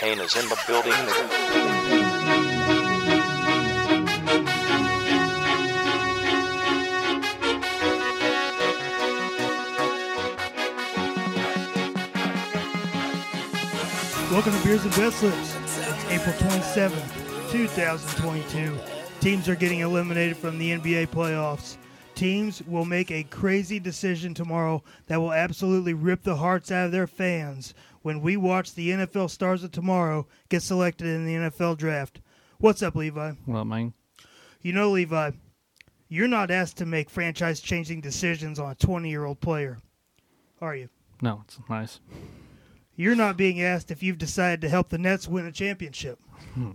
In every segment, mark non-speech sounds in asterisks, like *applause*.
Kane is in the building. Welcome to Beers and Bet Slips. It's April 27th, 2022. Teams are getting eliminated from the NBA playoffs. Teams will make a crazy decision tomorrow that will absolutely rip the hearts out of their fans when we watch the NFL stars of tomorrow get selected in the NFL draft. What's up, Levi? Well, man, You know, Levi, you're not asked to make franchise changing decisions on a 20 year old player, are you? no, it's nice. You're not being asked if you've decided to help the Nets win a championship. Hmm.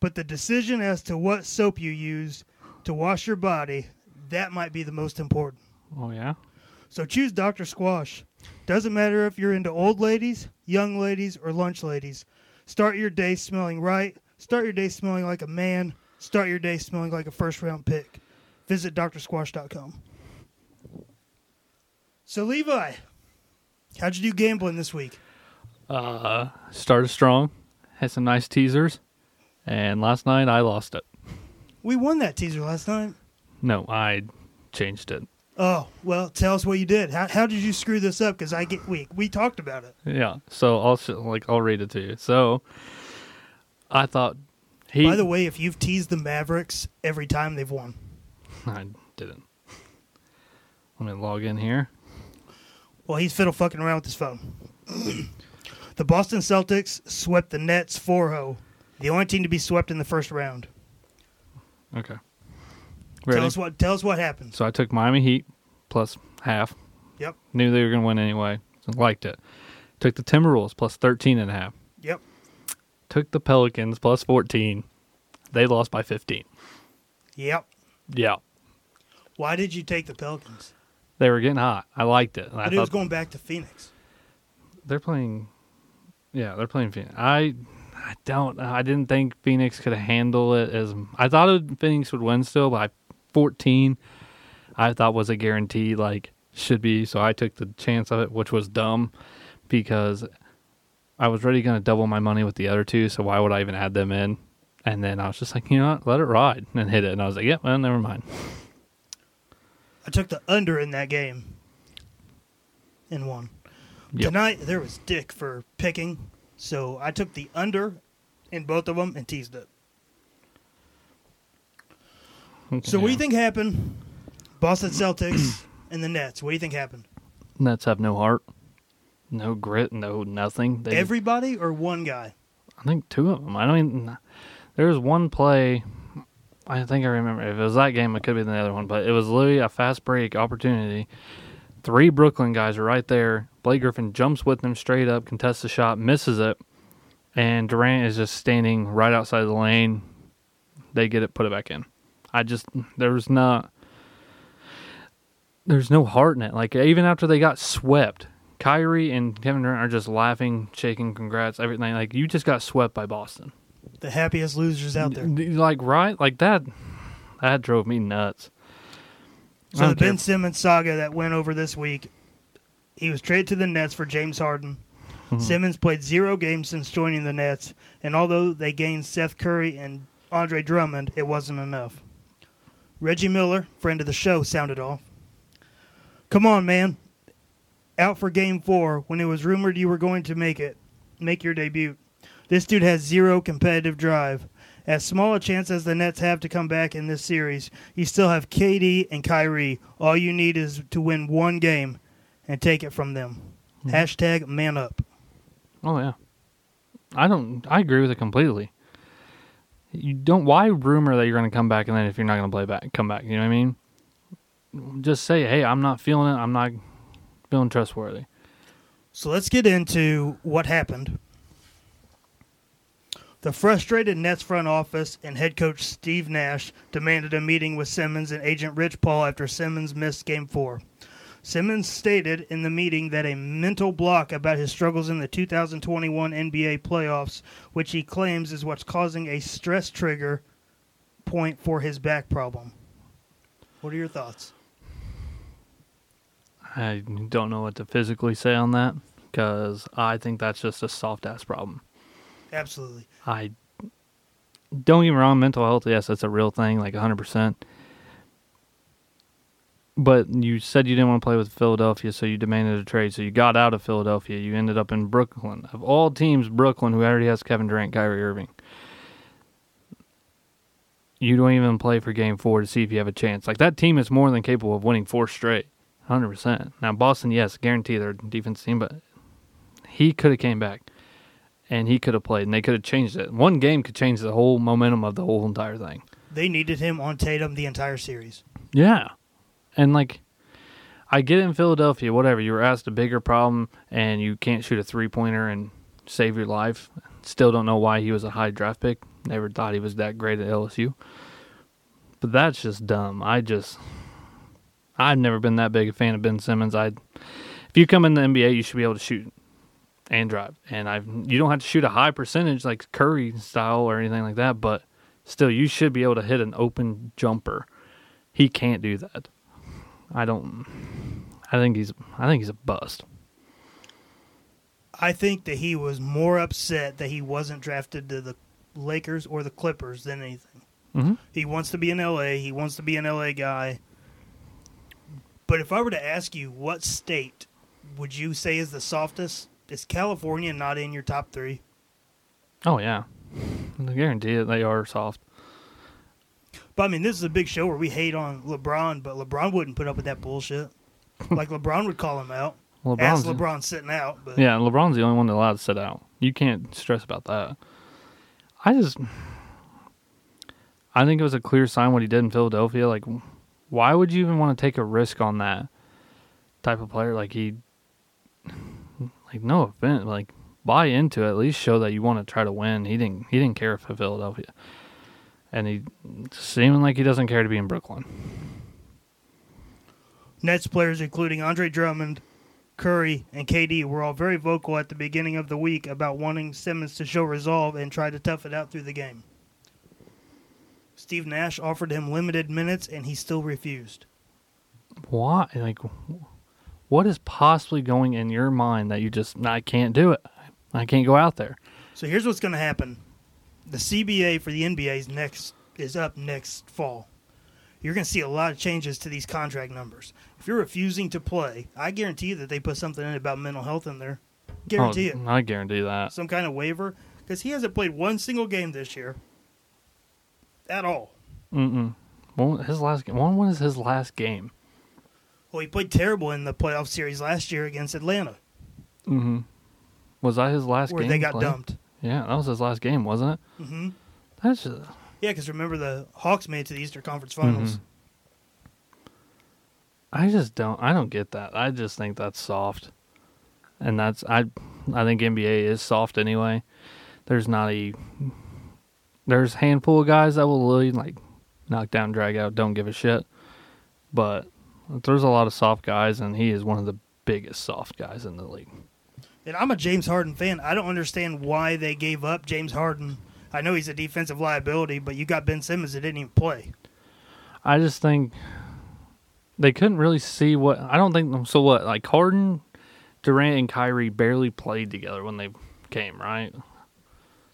But the decision as to what soap you use to wash your body, that might be the most important. Oh yeah, So choose Dr. Squash. Doesn't matter if you're into old ladies, young ladies, or lunch ladies. Start your day smelling right. Start your day smelling like a man. Start your day smelling like a first round pick. Visit drsquash.com. So, Levi, how'd you do gambling this week? uh, started strong, had some nice teasers, and last night I lost it. We won that teaser last night. No, I changed it. Oh, well, tell us what you did. How, how did you screw this up? Because I get we we talked about it. Yeah, so I'll sh- like I'll read it to you. So I thought he. By the way, if you've teased the Mavericks every time they've won, *laughs* I didn't. Let me log in here. well, he's fiddle fucking around with his phone. *clears throat* the Boston Celtics swept the Nets 4-0. The only team to be swept in the first round. Okay. Ready? Tell us what tell us what happened. So I took Miami Heat plus half. Yep. Knew they were going to win anyway. So liked it. Took the Timberwolves plus 13 and a half. Yep. Took the Pelicans plus 14. They lost by 15. Yep. Yeah. Why did you take the Pelicans? They were getting hot. I liked it. And I But it was going back to Phoenix. they're playing Yeah, they're playing Phoenix. I I don't I didn't think Phoenix could handle it as I thought Phoenix would win still by 14. I thought was a guarantee like should be, so I took the chance of it, which was dumb because I was already going to double my money with the other two, so why would I even add them in? And then I was just like, you know what, let it ride and hit it. And I was like, yeah, well, never mind. I took the under in that game and won. Yep. Tonight there was dick for picking, so I took the under in both of them and teased it. So what do you think happened? Boston Celtics *clears throat* and the Nets. What do you think happened? Nets have no heart, no grit, no nothing. They, Everybody or one guy? I think two of them. I don't even. There was one play. I think I remember. If it was that game, it could be the other one. But it was literally a fast break opportunity. Three Brooklyn guys are right there. Blake Griffin jumps with them straight up, contests the shot, misses it, and Durant is just standing right outside the lane. They get it, put it back in. I just there was not. There's no heart in it. Like even after they got swept, Kyrie and Kevin Durant are just laughing, shaking, congrats, everything. Like you just got swept by Boston. The happiest losers out there. Like right, like that. That drove me nuts. So the care. Ben Simmons saga that went over this week, he was traded to the Nets for James Harden. Mm-hmm. Simmons played zero games since joining the Nets, and although they gained Seth Curry and Andre Drummond, it wasn't enough. Reggie Miller, friend of the show, sounded off. Come on, man. Out for game four when it was rumored you were going to make it, make your debut. This dude has zero competitive drive. As small a chance as the Nets have to come back in this series, you still have KD and Kyrie. All you need is to win one game and take it from them. Hmm. Hashtag man up. Oh yeah, I don't. I agree with it completely. You don't. Why rumor that you're going to come back and then if you're not going to play back, come back? You know what I mean? Just say, hey, I'm not feeling it. I'm not feeling trustworthy. So let's get into what happened. The frustrated Nets front office and head coach Steve Nash demanded a meeting with Simmons and agent Rich Paul after Simmons missed game four. Simmons stated in the meeting that a mental block about his struggles in the 2021 NBA playoffs, which he claims is what's causing a stress trigger point for his back problem. What are your thoughts? I don't know what to physically say on that because I think that's just a soft ass problem. Absolutely. I don't get me wrong, mental health, yes, that's a real thing, like 100%. But you said you didn't want to play with Philadelphia, so you demanded a trade. So you got out of Philadelphia. You ended up in Brooklyn. Of all teams, Brooklyn, who already has Kevin Durant, Kyrie Irving. You don't even play for game four to see if you have a chance. Like, that team is more than capable of winning four straight. 100%. Now, Boston, yes, guarantee they're a defense team, but he could have came back and he could have played and they could have changed it. One game could change the whole momentum of the whole entire thing. They needed him on Tatum the entire series. Yeah. And like I get in Philadelphia, whatever, you were asked a bigger problem and you can't shoot a three pointer and save your life. Still don't know why he was a high draft pick. Never thought he was that great at LSU. But that's just dumb. I just I've never been that big a fan of Ben Simmons. I if you come in the NBA, you should be able to shoot and drive. And I've you don't have to shoot a high percentage like Curry style or anything like that, but still you should be able to hit an open jumper. He can't do that. I don't I think he's I think he's a bust. I think that he was more upset that he wasn't drafted to the Lakers or the Clippers than anything. Mm-hmm. He wants to be in LA. He wants to be an LA guy. But if I were to ask you what state would you say is the softest, is California not in your top three? Oh yeah. I guarantee it they are soft. But I mean, this is a big show where we hate on LeBron, but LeBron wouldn't put up with that bullshit. *laughs* like LeBron would call him out. LeBron's as LeBron sitting out, but Yeah, LeBron's the only one that allowed to sit out. You can't stress about that. I just I think it was a clear sign what he did in Philadelphia. Like why would you even want to take a risk on that type of player? Like he like no offense, like buy into it, at least show that you want to try to win. He didn't he didn't care for Philadelphia. And he seeming like he doesn't care to be in Brooklyn. Nets players, including Andre Drummond, Curry, and KD, were all very vocal at the beginning of the week about wanting Simmons to show resolve and try to tough it out through the game. Steve Nash offered him limited minutes, and he still refused. Why like what is possibly going in your mind that you just I can't do it. I can't go out there. So here's what's going to happen: the CBA for the NBA is next is up next fall. You're going to see a lot of changes to these contract numbers. If you're refusing to play, I guarantee you that they put something in about mental health in there. Guarantee Oh, it. I guarantee that. Some kind of waiver because he hasn't played one single game this year at all. Mm-mm. When his last game. When was his last game? Well, he played terrible in the playoff series last year against Atlanta, Mm-hmm. Was that his last where game? they got played? dumped. Yeah, that was his last game, wasn't it? hmm That's just, Yeah, because remember the Hawks made it to the Eastern Conference Finals. Mhm. I just don't. I don't get that. I just think that's soft, and that's I. I think NBA is soft anyway. There's not a. There's a handful of guys that will really like knock down, drag out, don't give a shit, but there's a lot of soft guys, and he is one of the biggest soft guys in the league. And I'm a James Harden fan. I don't understand why they gave up James Harden. I know he's a defensive liability, but you got Ben Simmons that didn't even play. I just think they couldn't really see what I don't think so. What like Harden, Durant, and Kyrie barely played together when they came right.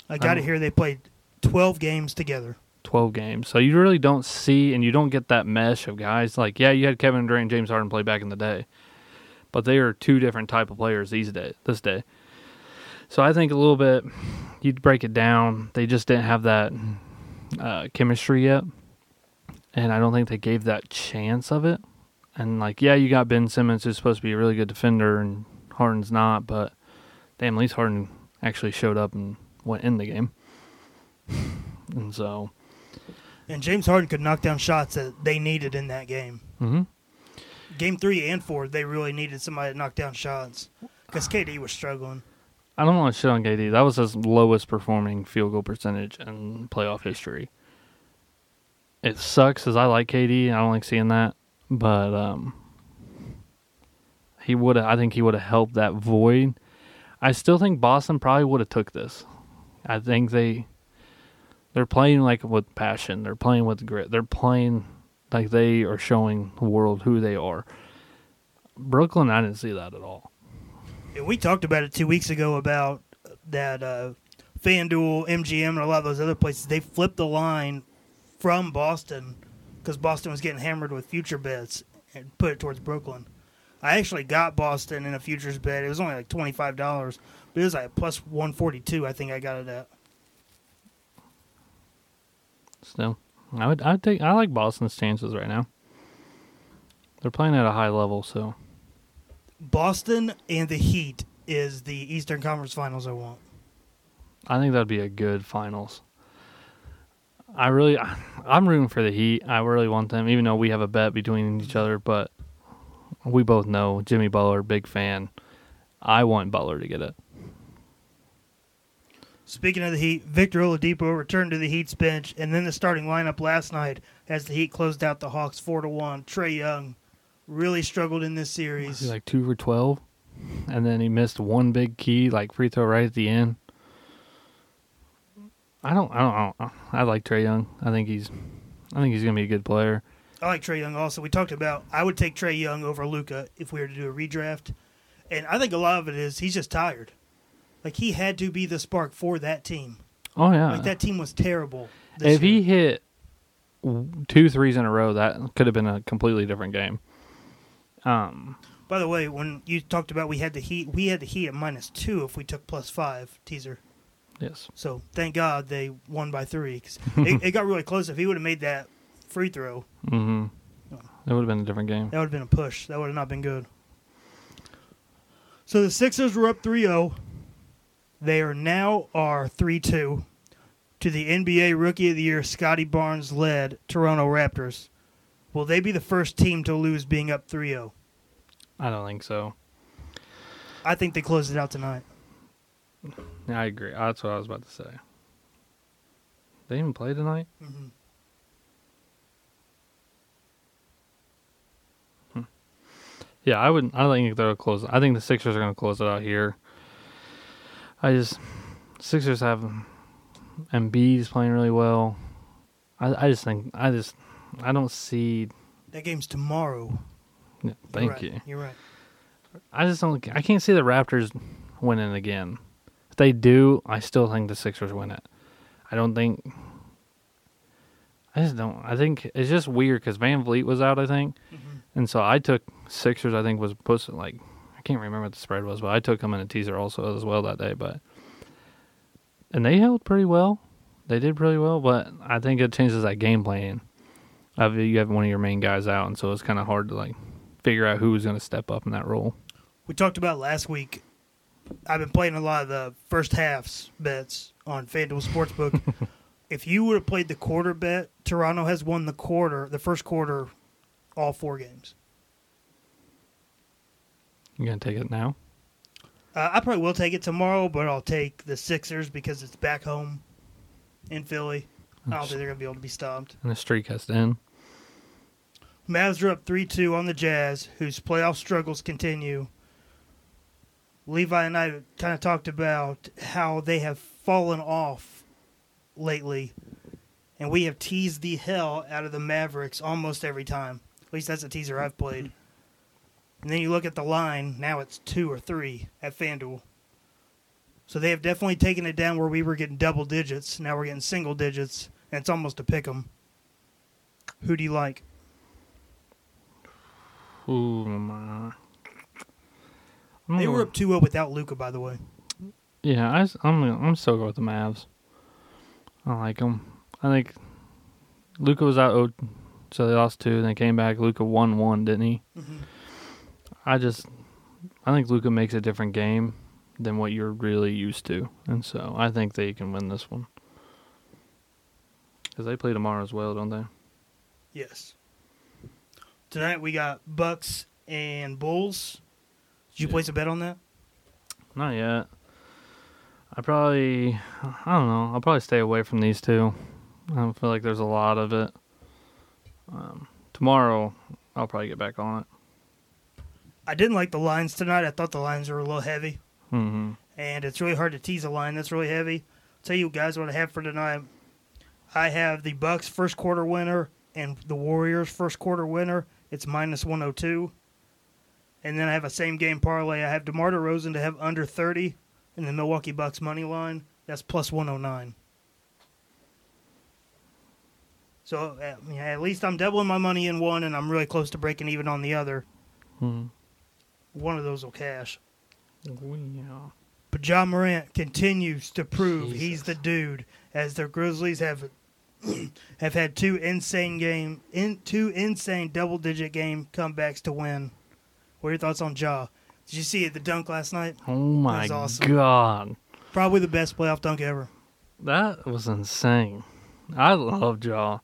I got it Um, here. They played 12 games together. 12 games. So you really don't see and you don't get that mesh of guys. Like, yeah, you had Kevin Durant and James Harden play back in the day. But they are two different type of players these day this day. So I think a little bit you'd break it down. They just didn't have that uh, chemistry yet. And I don't think they gave that chance of it. And like, yeah, you got Ben Simmons who's supposed to be a really good defender and Harden's not, but damn, at least Harden actually showed up and went in the game. And so And James Harden could knock down shots that they needed in that game. hmm Game three and four, they really needed somebody to knock down shots because KD was struggling. I don't want to shit on KD. That was his lowest performing field goal percentage in playoff history. It sucks as I like KD. I don't like seeing that, but um, he would. I think he would have helped that void. I still think Boston probably would have took this. I think they they're playing like with passion. They're playing with grit. They're playing like they are showing the world who they are. Brooklyn, I didn't see that at all. And we talked about it two weeks ago about that uh, FanDuel, MGM, and a lot of those other places, they flipped the line from Boston because Boston was getting hammered with future bets and put it towards Brooklyn. I actually got Boston in a futures bet. It was only like twenty five dollars, but it was like plus one forty two. I think I got it at. Still, I would. I would take. I like Boston's chances right now. They're playing at a high level, so Boston and the Heat is the Eastern Conference Finals. I want. I think that'd be a good finals. I really, *sighs* I'm rooting for the Heat. I really want them, even though we have a bet between each other. But we both know Jimmy Butler, big fan. I want Butler to get it. Speaking of the Heat, Victor Oladipo returned to the Heat's bench, and then the starting lineup last night as the Heat closed out the Hawks four to one. Trae Young really struggled in this series. Like two for twelve, and then he missed one big key like free throw right at the end. I don't, I don't, I, don't, I like Trae Young. I think he's, I think he's gonna be a good player. I like Trae Young also. We talked about I would take Trae Young over Luka if we were to do a redraft, and I think a lot of it is he's just tired. Like he had to be the spark for that team. Oh yeah, Like that team was terrible. if he hit two threes in a row, that could have been a completely different game. Um, By the way, when you talked about we had the Heat, we had the Heat at minus two if we took plus five teaser. yes, So thank God they won by three 'cause it, it got really close. If he would have made that free throw, mm-hmm. It would have been a different game. that would have been a push. That would have not been good. So the Sixers were up 3-0. They are now are 3-2 to the NBA Rookie of the Year Scottie Barnes led Toronto Raptors. Will they be the first team to lose being up 3-0? I don't think so. I think they closed it out tonight. Yeah, I agree. That's what I was about to say. They even play tonight. Mhm. Yeah, I wouldn't. I don't think they'll close. I think the Sixers are going to close it out here. I just Sixers have Embiid is playing really well. I I just think I just I don't see. That game's tomorrow. yeah, You're Thank right. you. You're right. I just don't. I can't see the Raptors winning again. If they do, I still think the Sixers win it. I don't think. I just don't. I think it's just weird because VanVleet was out. I think, mm-hmm. and so I took Sixers. I think was supposed to like. I can't remember what the spread was, but I took them in a teaser also as well that day. But and they held pretty well. They did pretty well, but I think it changes that game plan. Of you have one of your main guys out, and so it's kind of hard to like figure out who's going to step up in that role. We talked about last week. I've been playing a lot of the first halves bets on FanDuel Sportsbook. *laughs* if you would have played the quarter bet, Toronto has won the quarter, the first quarter, all four games. You gonna take it now? Uh, I probably will take it tomorrow, but I'll take the Sixers because it's back home in Philly. I don't think they're going to be able to be stopped. And the streak has to end. Mavs are up 3 2 on the Jazz, whose playoff struggles continue. Levi and I kind of talked about how they have fallen off lately, and we have teased the hell out of the Mavericks almost every time. At least that's a teaser I've played. And then you look at the line, now it's two or three at FanDuel. So they have definitely taken it down where we were getting double digits. Now we're getting single digits, and it's almost a pick 'em. Who do you like? Ooh, my. I'm They were up 2 0 without Luka, by the way. Yeah, I, am I'm, I'm still going with the Mavs. I like them. I think Luka was out, oh, so they lost two, and they came back. Luka won one, didn't he? Mhm. I just, I think Luka makes a different game than what you're really used to, and so I think they can win this one. Because they play tomorrow as well, don't they? Yes. Tonight we got Bucks and Bulls. Did you Yeah. place a bet on that? Not yet. I probably, I don't know. I'll probably stay away from these two. I don't feel like there's a lot of it. Um, tomorrow, I'll probably get back on it. I didn't like the lines tonight. I thought the lines were a little heavy, hmm and it's really hard to tease a line that's really heavy. I'll tell you guys what I have for tonight. I have the Bucks first quarter winner and the Warriors first quarter winner. It's minus 102. And then I have a same game parlay. I have DeMar DeRozan to have under 30 in the Milwaukee Bucks money line That's plus 109. So uh, at least I'm doubling my money in one, and I'm really close to breaking even on the other. Hmm. One of those will cash. Yeah. But Ja Morant continues to prove he's the dude, as the Grizzlies have *clears throat* have had two insane game, in two insane double digit game comebacks to win. What are your thoughts on Ja? Did you see the dunk last night? Oh my awesome. god. Probably the best playoff dunk ever. That was insane. I love Ja.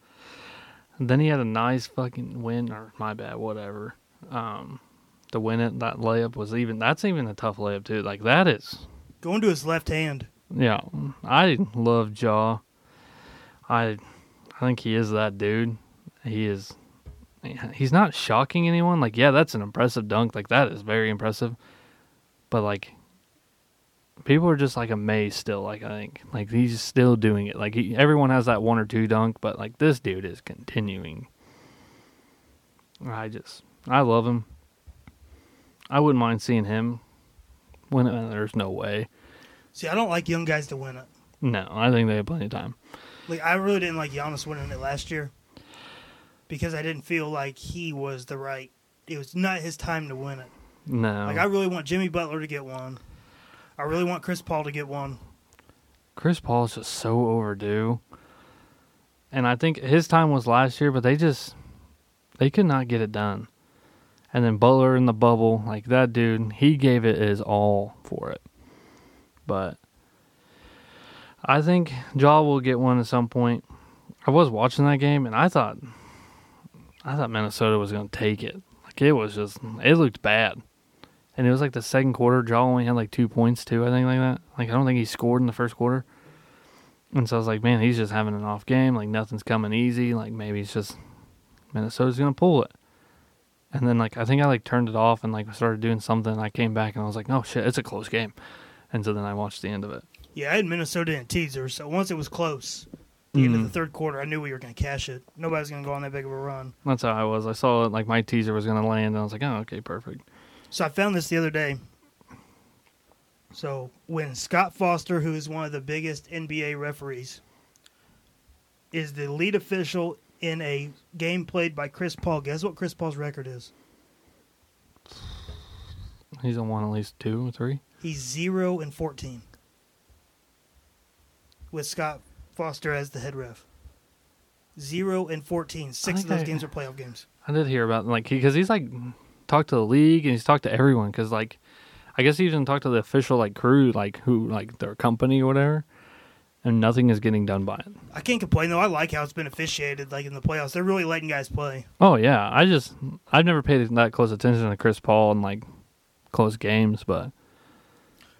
Then he had a nice fucking win, or my bad, whatever. Um, to win it, that layup was even. That's even a tough layup too. Like that is, Going to his left hand. yeah. I love Ja. I, I think he is that dude. He is. He's not shocking anyone. Like, yeah, that's an impressive dunk. Like that is very impressive. But like, people are just like amazed still. Like I think, like he's still doing it. Like he, everyone has that one or two dunk, but like this dude is continuing. I just, I love him. I wouldn't mind seeing him win it. There's no way. See, I don't like young guys to win it. No, I think they have plenty of time. Like I really didn't like Giannis winning it last year because I didn't feel like he was the right. It was not his time to win it. No, Like I really want Jimmy Butler to get one. I really want Chris Paul to get one. Chris Paul is just so overdue. And I think his time was last year, but they just they could not get it done. And then Butler in the bubble, like that dude, he gave it his all for it. But I think Ja will get one at some point. I was watching that game and I thought I thought Minnesota was gonna take it. Like it was just it looked bad. And it was like the second quarter, Ja only had like two points too, I think like that. Like I don't think he scored in the first quarter. And so I was like, man, he's just having an off game. Like nothing's coming easy. Like maybe it's just Minnesota's gonna pull it. And then like I think I like turned it off and like started doing something. I came back and I was like, oh shit, it's a close game. And so then I watched the end of it. Yeah, I had Minnesota in teaser, so once it was close, the end of the Mhm. third quarter, I knew we were going to cash it. Nobody's going to go on that big of a run. That's how I was. I saw it like my teaser was gonna land, and I was like, oh okay, perfect. So I found this the other day. So when Scott Foster, who is one of the biggest NBA referees, is the lead official in a game played by Chris Paul, guess what Chris Paul's record is? He's on one at least two or three. He's zero and fourteen. With Scott Foster as the head ref. Zero and fourteen. Six of those I- games are playoff games. I did hear about like because he's like talked to the league and he's talked to everyone because like I guess he even talked to the official like crew like who like their company or whatever, and nothing is getting done by it. I can't complain though. I like how it's been officiated, like in the playoffs. They're really letting guys play. Oh yeah, I just I've never paid that close attention to Chris Paul and like close games, but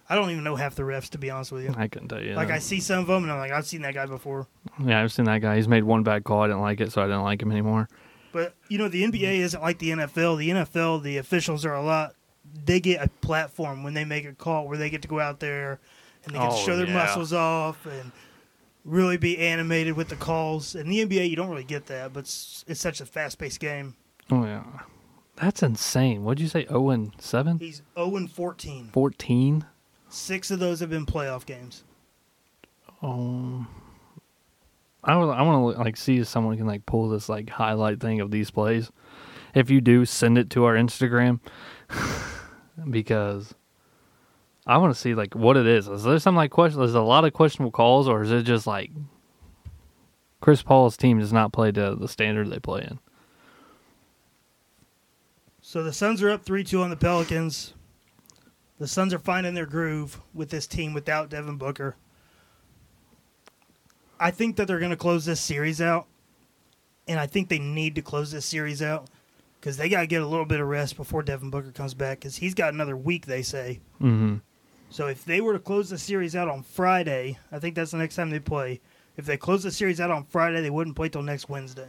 I don't even know half the refs to be honest with you. I couldn't tell you. Like that. I see some of them, and I'm like, I've seen that guy before. yeah, I've seen that guy. He's made one bad call. I didn't like it, so I didn't like him anymore. But you know, the NBA isn't like the NFL. The NFL, the officials are a lot. They get a platform when they make a call where they get to go out there and they can Oh, show their yeah. muscles off and really be animated with the calls. In the NBA, you don't really get that, but it's, it's such a fast-paced game. Oh yeah, that's insane. What'd you say? Zero and seven? He's 0 and 14. Fourteen? Six of those have been playoff games. Um, I would, I want to like see if someone can like pull this like highlight thing of these plays. If you do, send it to our Instagram *laughs* because I want to see like what it is. Is there some like question? Is there a lot of questionable calls, or is it just like Chris Paul's team does not play to the standard they play in? So the Suns are up 3 2 on the Pelicans. The Suns are finding their groove with this team without Devin Booker. I think that they're going to close this series out. And I think they need to close this series out because they got to get a little bit of rest before Devin Booker comes back because he's got another week, they say. Mm-hmm. So if they were to close the series out on Friday, I think that's the next time they play. If they close the series out on Friday, they wouldn't play till next Wednesday.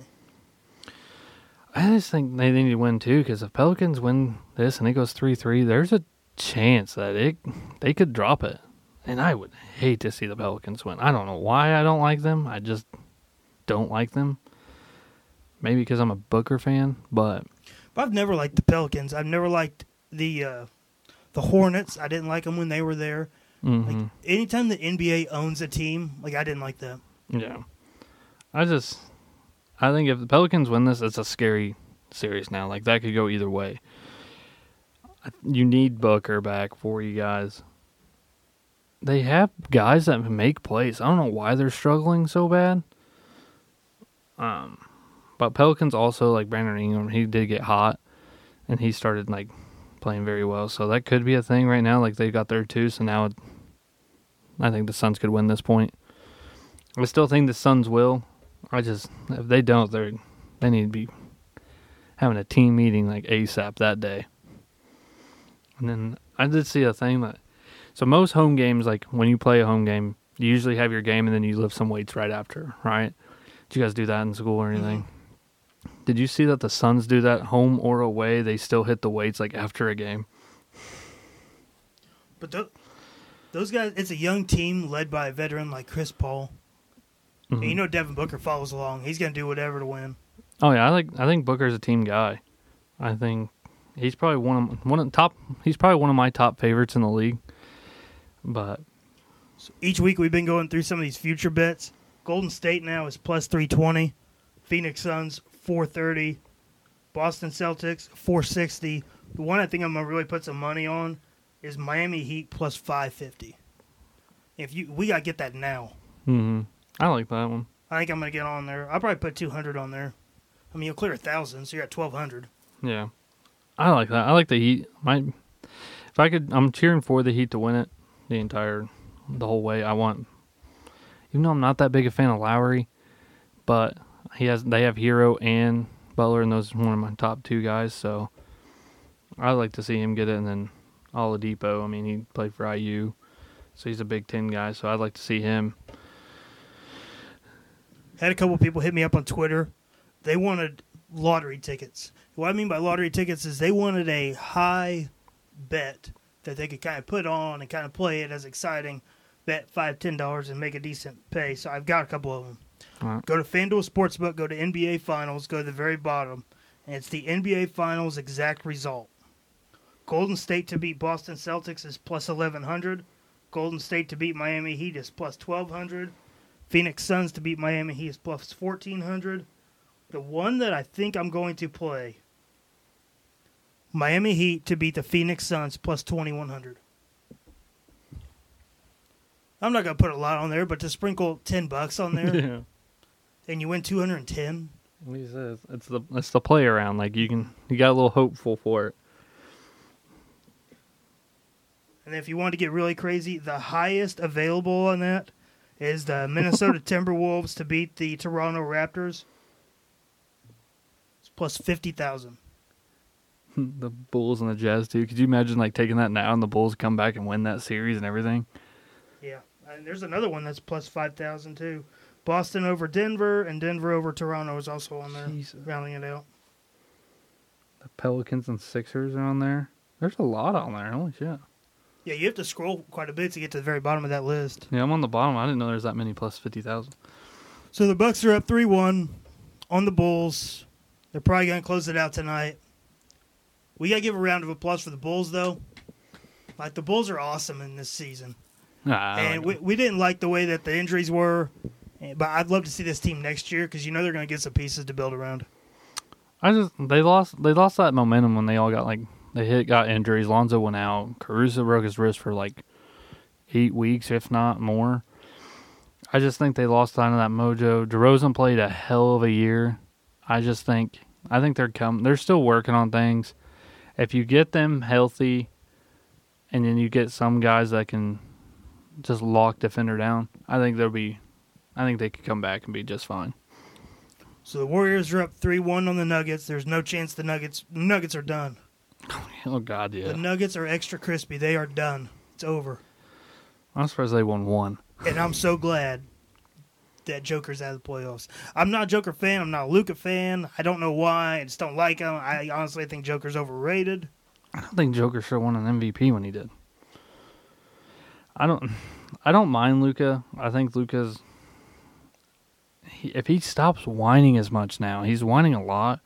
I just think they need to win too because if Pelicans win this and it goes three three, there's a chance that it they could drop it, and I would hate to see the Pelicans win. I don't know why I don't like them. I just don't like them. Maybe because I'm a Booker fan, but But I've never liked the Pelicans. I've never liked the uh, the Hornets. I didn't like them when they were there. hmm Like anytime the NBA owns a team, like I didn't like that. Yeah. I just I think if the Pelicans win this, it's a scary series now. Like that could go either way. You need Booker back for you guys. They have guys that make plays. I don't know why they're struggling so bad. Um but Pelicans also like Brandon Ingram, he did get hot and he started like playing very well. So that could be a thing right now. Like they got there too, so now it, I think the Suns could win this point. I still think the Suns will. I just if they don't, they they need to be having a team meeting like ASAP that day. And then I did see a thing that so most home games, like when you play a home game, you usually have your game and then you lift some weights right after, right? Did you guys do that in school or anything? Mm-hmm. Did you see that the Suns do that home or away? They still hit the weights like after a game. But tho- those guys, it's a young team led by a veteran like Chris Paul. And Mhm. you know Devin Booker follows along. He's going to do whatever to win. Oh yeah, I like I think Booker's a team guy. I think he's probably one of one of top. He's probably one of my top favorites in the league. But So each week we've been going through some of these future bets. Golden State now is plus 320. Phoenix Suns 430. Boston Celtics 460. The one I think I'm going to really put some money on is Miami Heat plus 550. If you we got to get that now. Mm-hmm. I like that one. I think I'm going to get on there. I'll probably put 200 on there. I mean, you'll clear a 1000, so you're at 1200. Yeah, I like that. I like the Heat. My if I could, I'm cheering for the Heat to win it the entire the whole way. I want, even though I'm not that big a fan of Lowry, but he has they have Herro and Butler, and those are one of my top two guys. So I'd like to see him get it, and then Oladipo. I mean, he played for IU, so he's a Big Ten guy. So I'd like to see him. Had a couple people hit me up on Twitter. They wanted lottery tickets. What I mean by lottery tickets is they wanted a high bet that they could kind of put on and kind of play it as exciting. Bet five, ten dollars and make a decent pay. So I've got a couple of them. Right. Go to FanDuel Sportsbook. Go to NBA Finals. Go to the very bottom, and it's the NBA Finals exact result. Golden State to beat Boston Celtics is plus eleven hundred. Golden State to beat Miami Heat is plus twelve hundred. Phoenix Suns to beat Miami Heat is plus fourteen hundred. The one that I think I'm going to play, Miami Heat to beat the Phoenix Suns plus twenty one hundred. I'm not gonna put a lot on there, but to sprinkle ten bucks on there *laughs* yeah. And you win two hundred and ten. He says, it's the it's the play around. Like you can you got a little hopeful for it. And if you want to get really crazy, the highest available on that is the *laughs* Minnesota Timberwolves to beat the Toronto Raptors. It's plus fifty thousand. *laughs* the Bulls and the Jazz too. Could you imagine like taking that now and the Bulls come back and win that series and everything? Yeah, and there's another one that's plus five thousand too. Boston over Denver and Denver over Toronto is also on there, Jesus. rounding it out. The Pelicans and Sixers are on there. There's a lot on there. Holy shit. Yeah, you have to scroll quite a bit to get to the very bottom of that list. Yeah, I'm on the bottom. I didn't know there's that many plus fifty thousand. So the Bucks are up three one on the Bulls. They're probably gonna close it out tonight. We gotta give a round of applause for the Bulls though. Like the Bulls are awesome in this season. Nah, and like we, them. we didn't like the way that the injuries were, but I'd love to see this team next year because you know they're going to get some pieces to build around. I just they lost they lost that momentum when they all got like they hit got injuries. Lonzo went out. Caruso broke his wrist for like eight weeks, if not more. I just think they lost sign of that mojo. DeRozan played a hell of a year. I just think I think they're come they're still working on things. If you get them healthy and then you get some guys that can just lock defender down, I think they'll be I think they could come back and be just fine. So the Warriors are up three one on the Nuggets. There's no chance the Nuggets Nuggets are done. *laughs* Oh god, yeah. The Nuggets are extra crispy. They are done. It's over. I'm surprised they won one. And I'm so glad that Joker's out of the playoffs. I'm not a Joker fan. I'm not a Luka fan. I don't know why. I just don't like him. I honestly think Joker's overrated. I don't think Joker should have won an MVP when he did. I don't. *laughs* I don't mind Luka. I think Luka's. If he stops whining as much now, he's whining a lot.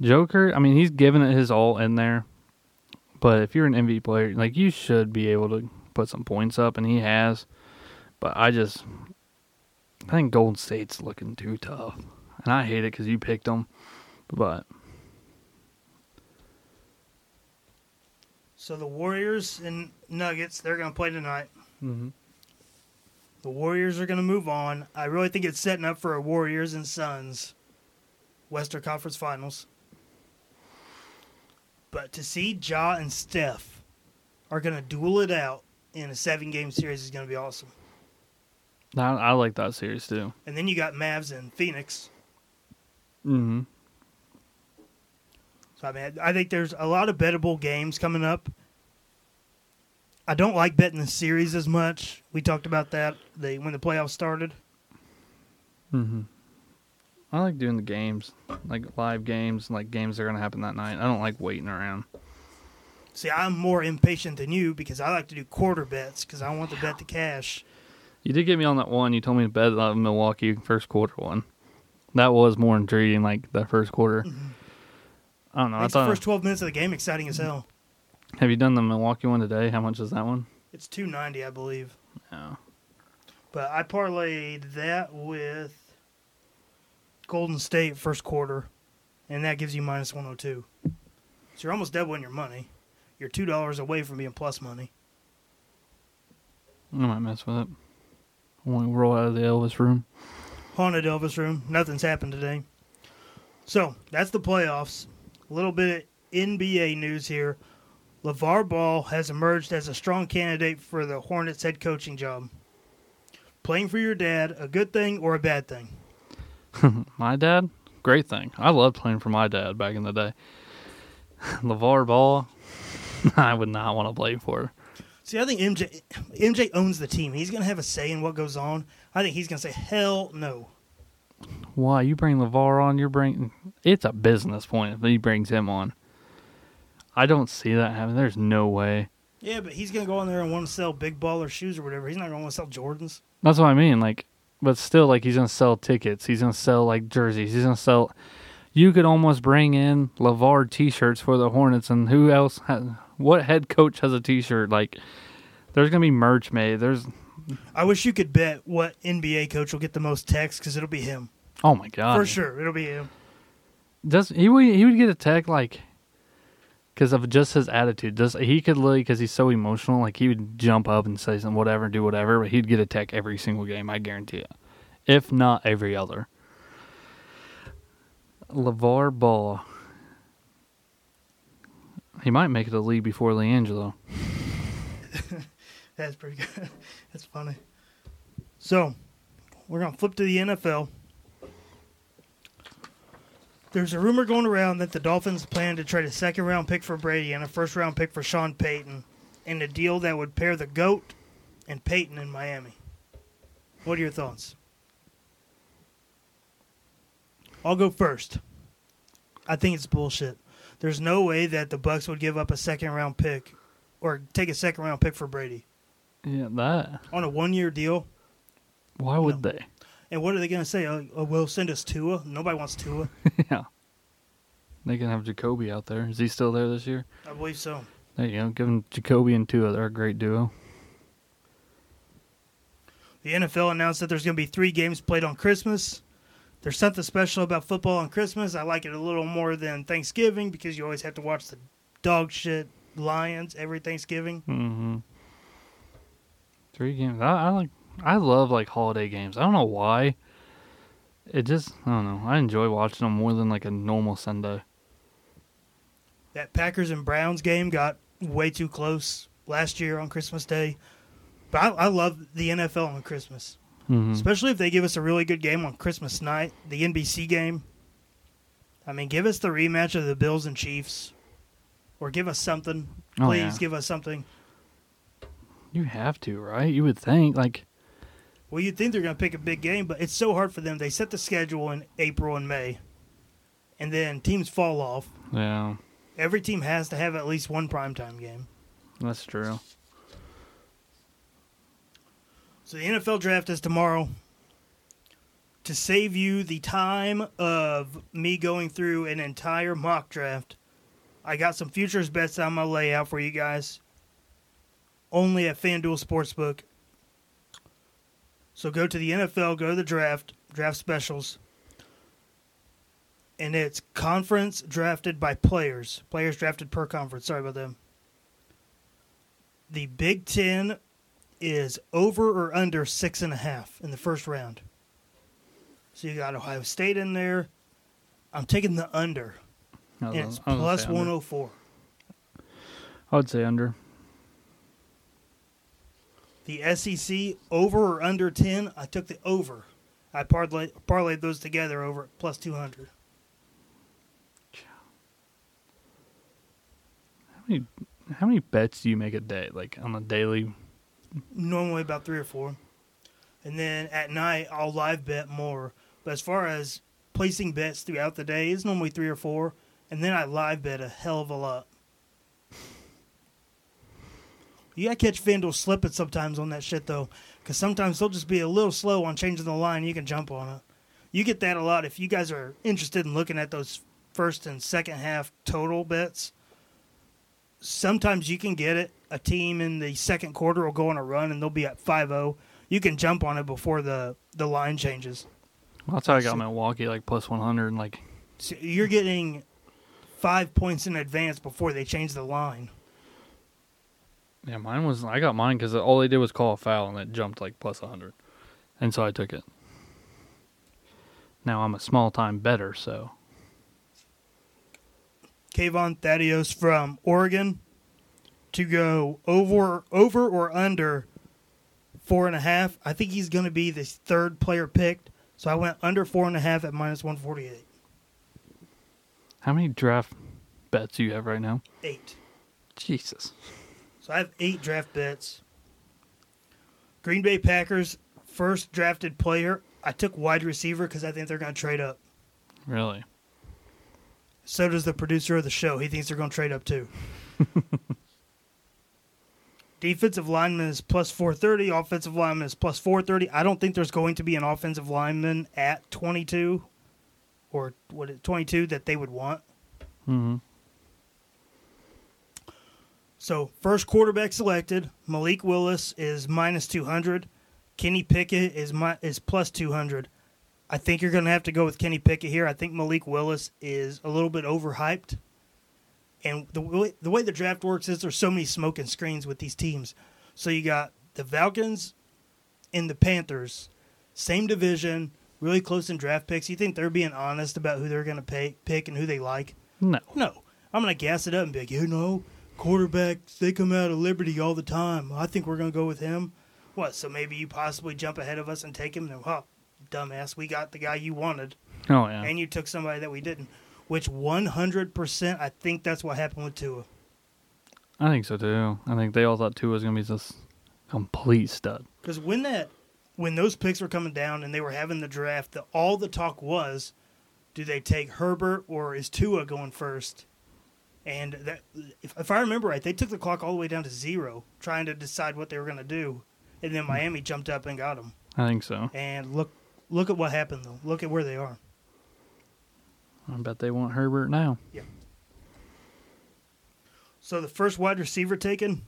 Joker, I mean, he's giving it his all in there. But if you're an MVP player, like you should be able to put some points up, and he has. But I just, I think Golden State's looking too tough, and I hate it because you picked them. But So the Warriors and Nuggets, they're going to play tonight. Mhm. The Warriors are going to move on. I really think it's setting up for a Warriors and Suns Western Conference Finals. But to see Ja and Steph are going to duel it out in a seven game series is going to be awesome. I, I like that series too. And then you got Mavs and Phoenix. Mm-hmm. So I mean, I think there's a lot of bettable games coming up. I don't like betting the series as much. We talked about that the when the playoffs started. Mm-hmm. I like doing the games, like live games, like games that are gonna happen that night. I don't like waiting around. See, I'm more impatient than you because I like to do quarter bets because I want the bet to cash. You did get me on that one. You told me to bet that Milwaukee first quarter one. That was more intriguing, like the first quarter. I don't know. I Makes the first 12 minutes of the game exciting as hell. Have you done the Milwaukee one today? How much is that one? It's 290, I believe. Yeah. But I parlayed that with Golden State first quarter, and that gives you minus 102. So you're almost doubling your money. You're two dollars away from being plus money. I might mess with it. When we roll out of the Elvis room. Haunted Elvis room. Nothing's happened today. So that's the playoffs. A little bit of NBA news here. LaVar Ball has emerged as a strong candidate for the Hornets head coaching job. Playing for your dad, a good thing or a bad thing? *laughs* My dad, great thing. I loved playing for my dad back in the day. *laughs* LaVar Ball, *laughs* I would not want to play for. See, I think MJ MJ owns the team. He's going to have a say in what goes on. I think he's going to say, "Hell no." Why you bring LaVar on? You're bringing. It's a business point if he brings him on. I don't see that happening. There's no way. Yeah, but he's going to go in there and want to sell big baller shoes or whatever. He's not going to want to sell Jordans. That's what I mean. Like, but still, like he's gonna sell tickets. He's gonna sell like jerseys. He's gonna sell. You could almost bring in LaVar T-shirts for the Hornets, and who else? Has, what head coach has a T-shirt? Like, there's gonna be merch made. There's. I wish you could bet what NBA coach will get the most texts because it'll be him Oh my god. for sure. It'll be him. Does he would he would get a tech like because of just his attitude? Does he could literally because he's so emotional? Like he would jump up and say something, whatever, do whatever, but he'd get a tech every single game. I guarantee it, if not every other. LaVar Ball. He might make it a league before LiAngelo. *laughs* That's pretty good. *laughs* That's funny. So, we're to flip to the NFL. There's a rumor going around that the Dolphins plan to trade a second round pick for Brady and a first round pick for Sean Payton in a deal that would pair the GOAT and Payton in Miami. What are your thoughts? I'll go first. I think it's bullshit. There's no way that the Bucs would give up a second round pick or take a second round pick for Brady Yeah, that. on a one year deal. Why would they? And what are they going to say? Oh, oh, well, send us Tua. Nobody wants Tua. *laughs* yeah. They can have Jacoby out there. Is he still there this year? I believe so. There you go. Give him Jacoby and Tua. They're a great duo. The NFL announced that there's going to be three games played on Christmas. There's something special about football on Christmas. I like it a little more than Thanksgiving because you always have to watch the dog shit Lions every Thanksgiving. Mm-hmm. Three games. I, I like. I love like holiday games. I don't know why. It just. I don't know. I enjoy watching them more than like a normal Sunday. That Packers and Browns game got way too close last year on Christmas Day. But I, I love the NFL on Christmas, Mm-hmm. especially if they give us a really good game on Christmas night, the NBC game. I mean, give us the rematch of the Bills and Chiefs, or give us something. Oh, Please yeah. give us something. You have to, right? You would think like. Well, you'd think they're going to pick a big game, but it's so hard for them. They set the schedule in April and May, and then teams fall off. Yeah, Every team has to have at least one primetime game. that's true. So the NFL draft is tomorrow. To save you the time of me going through an entire mock draft, I got some futures bets that I'm going to lay out for you guys. only at FanDuel Sportsbook. So go to the NFL, go to the draft, draft specials. And it's conference drafted by players. Players drafted per conference. Sorry about them. The Big Ten is over or under six and a half in the first round. So you got Ohio State in there. I'm taking the under. And it's I was gonna plus say under. 104. I would say under. The SEC over or under 10, I took the over. I parlayed, parlayed those together over plus 200. How many how many bets do you make a day? Like on a daily? Normally about three or four. And then at night, I'll live bet more. But as far as placing bets throughout the day, it's normally three or four. And then I live bet a hell of a lot. You gotta catch FanDuel slipping sometimes on that shit though, because sometimes they'll just be a little slow on changing the line. You can jump on it. You get that a lot if you guys are interested in looking at those first and second half total bets. Sometimes you can get it. A team in the second quarter will go on a run and they'll be at 5-0. You can jump on it before the the line changes. Well, that's how I got So- Milwaukee like plus one hundred. and Like So you're getting five points in advance before they change the line. Yeah, mine was I got mine because all they did was call a foul and it jumped like plus hundred, and so I took it. Now I'm a small time better, so Kayvon Thibodeaux from Oregon to go over over or under four and a half. I think he's going to be the third player picked. So I went under four and a half at minus one forty eight. how many draft bets do you have right now? Eight. Jesus. So I have eight draft bets. Green Bay Packers first drafted player. I took wide receiver because I think they're going to trade up. Really? So does the producer of the show. He thinks they're going to trade up too. *laughs* Defensive lineman is plus 430. Offensive lineman is plus 430. I don't think there's going to be an offensive lineman at 22 or what 22 that they would want. Mm-hmm. So first quarterback selected, Malik Willis is minus 200. Kenny Pickett is mi- is plus 200. I think you're going to have to go with Kenny Pickett here. I think Malik Willis is a little bit overhyped. And the way, the way the draft works is there's so many smoking screens with these teams. So you got the Falcons and the Panthers, same division, really close in draft picks. You think they're being honest about who they're going to pick and who they like? No. No. I'm going to gas it up and be like, you know, quarterbacks, they come out of Liberty all the time. I think we're going to go with him. What? So maybe you possibly jump ahead of us and take him? Then, huh, dumbass, we got the guy you wanted, Oh yeah. and you took somebody that we didn't. Which 100%, I think that's what happened with Tua. I think so too. I think they all thought Tua was gonna be this complete stud. Because when that, when those picks were coming down and they were having the draft, the, all the talk was, do they take Herbert or is Tua going first? And that, if, if I remember right, they took the clock all the way down to zero, trying to decide what they were going to do, and then hmm. Miami jumped up and got them. I think so. And look, look at what happened though. Look at where they are. I bet they want Herbert now. Yeah. So the first wide receiver taken,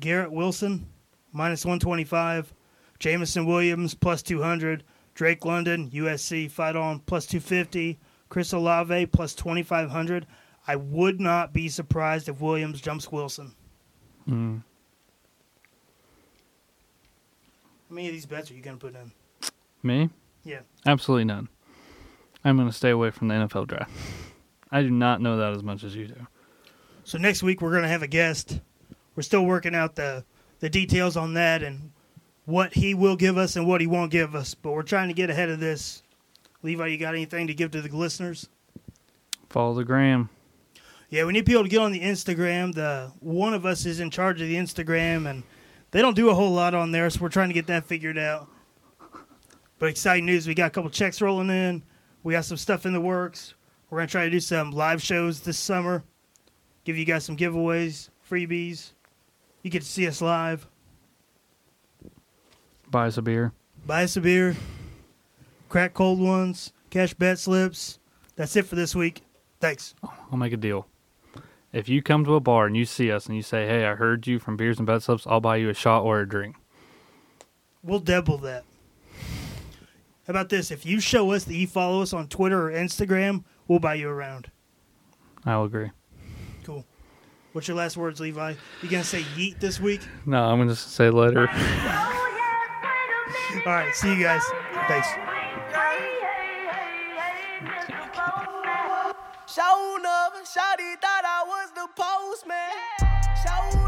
Garrett Wilson, minus 125. Jameson Williams, plus 200. Drake London, USC, fight on, plus 250. Chris Olave, plus 2,500. I would not be surprised if Williams jumps Wilson. Mm. How many of these bets are you going to put in? Me? Yeah. Absolutely none. I'm gonna stay away from the NFL draft. I do not know that as much as you do. So next week we're going to have a guest. We're still working out the the details on that and what he will give us and what he won't give us. But we're trying to get ahead of this. Levi, you got anything to give to the listeners? Follow the gram. Yeah, we need people to get on the Instagram. The one of us is in charge of the Instagram, and they don't do a whole lot on there, so we're trying to get that figured out. But exciting news: we got a couple checks rolling in. We got some stuff in the works. We're gonna try to do some live shows this summer. Give you guys some giveaways, freebies. You get to see us live. Buy us a beer. Buy us a beer. Crack cold ones. Cash bet slips. That's it for this week. Thanks. I'll make a deal. If you come to a bar and you see us and you say, "Hey, I heard you from Beers and Bet Slips. I'll buy you a shot or a drink." We'll double that. How about this? If you show us that you follow us on Twitter or Instagram, we'll buy you a round. I'll agree. Cool. What's your last words, Levi? You gonna say yeet this week? No, I'm gonna say later. *laughs* All right. See you guys. Thanks. Shawty thought I was the postman. Yeah.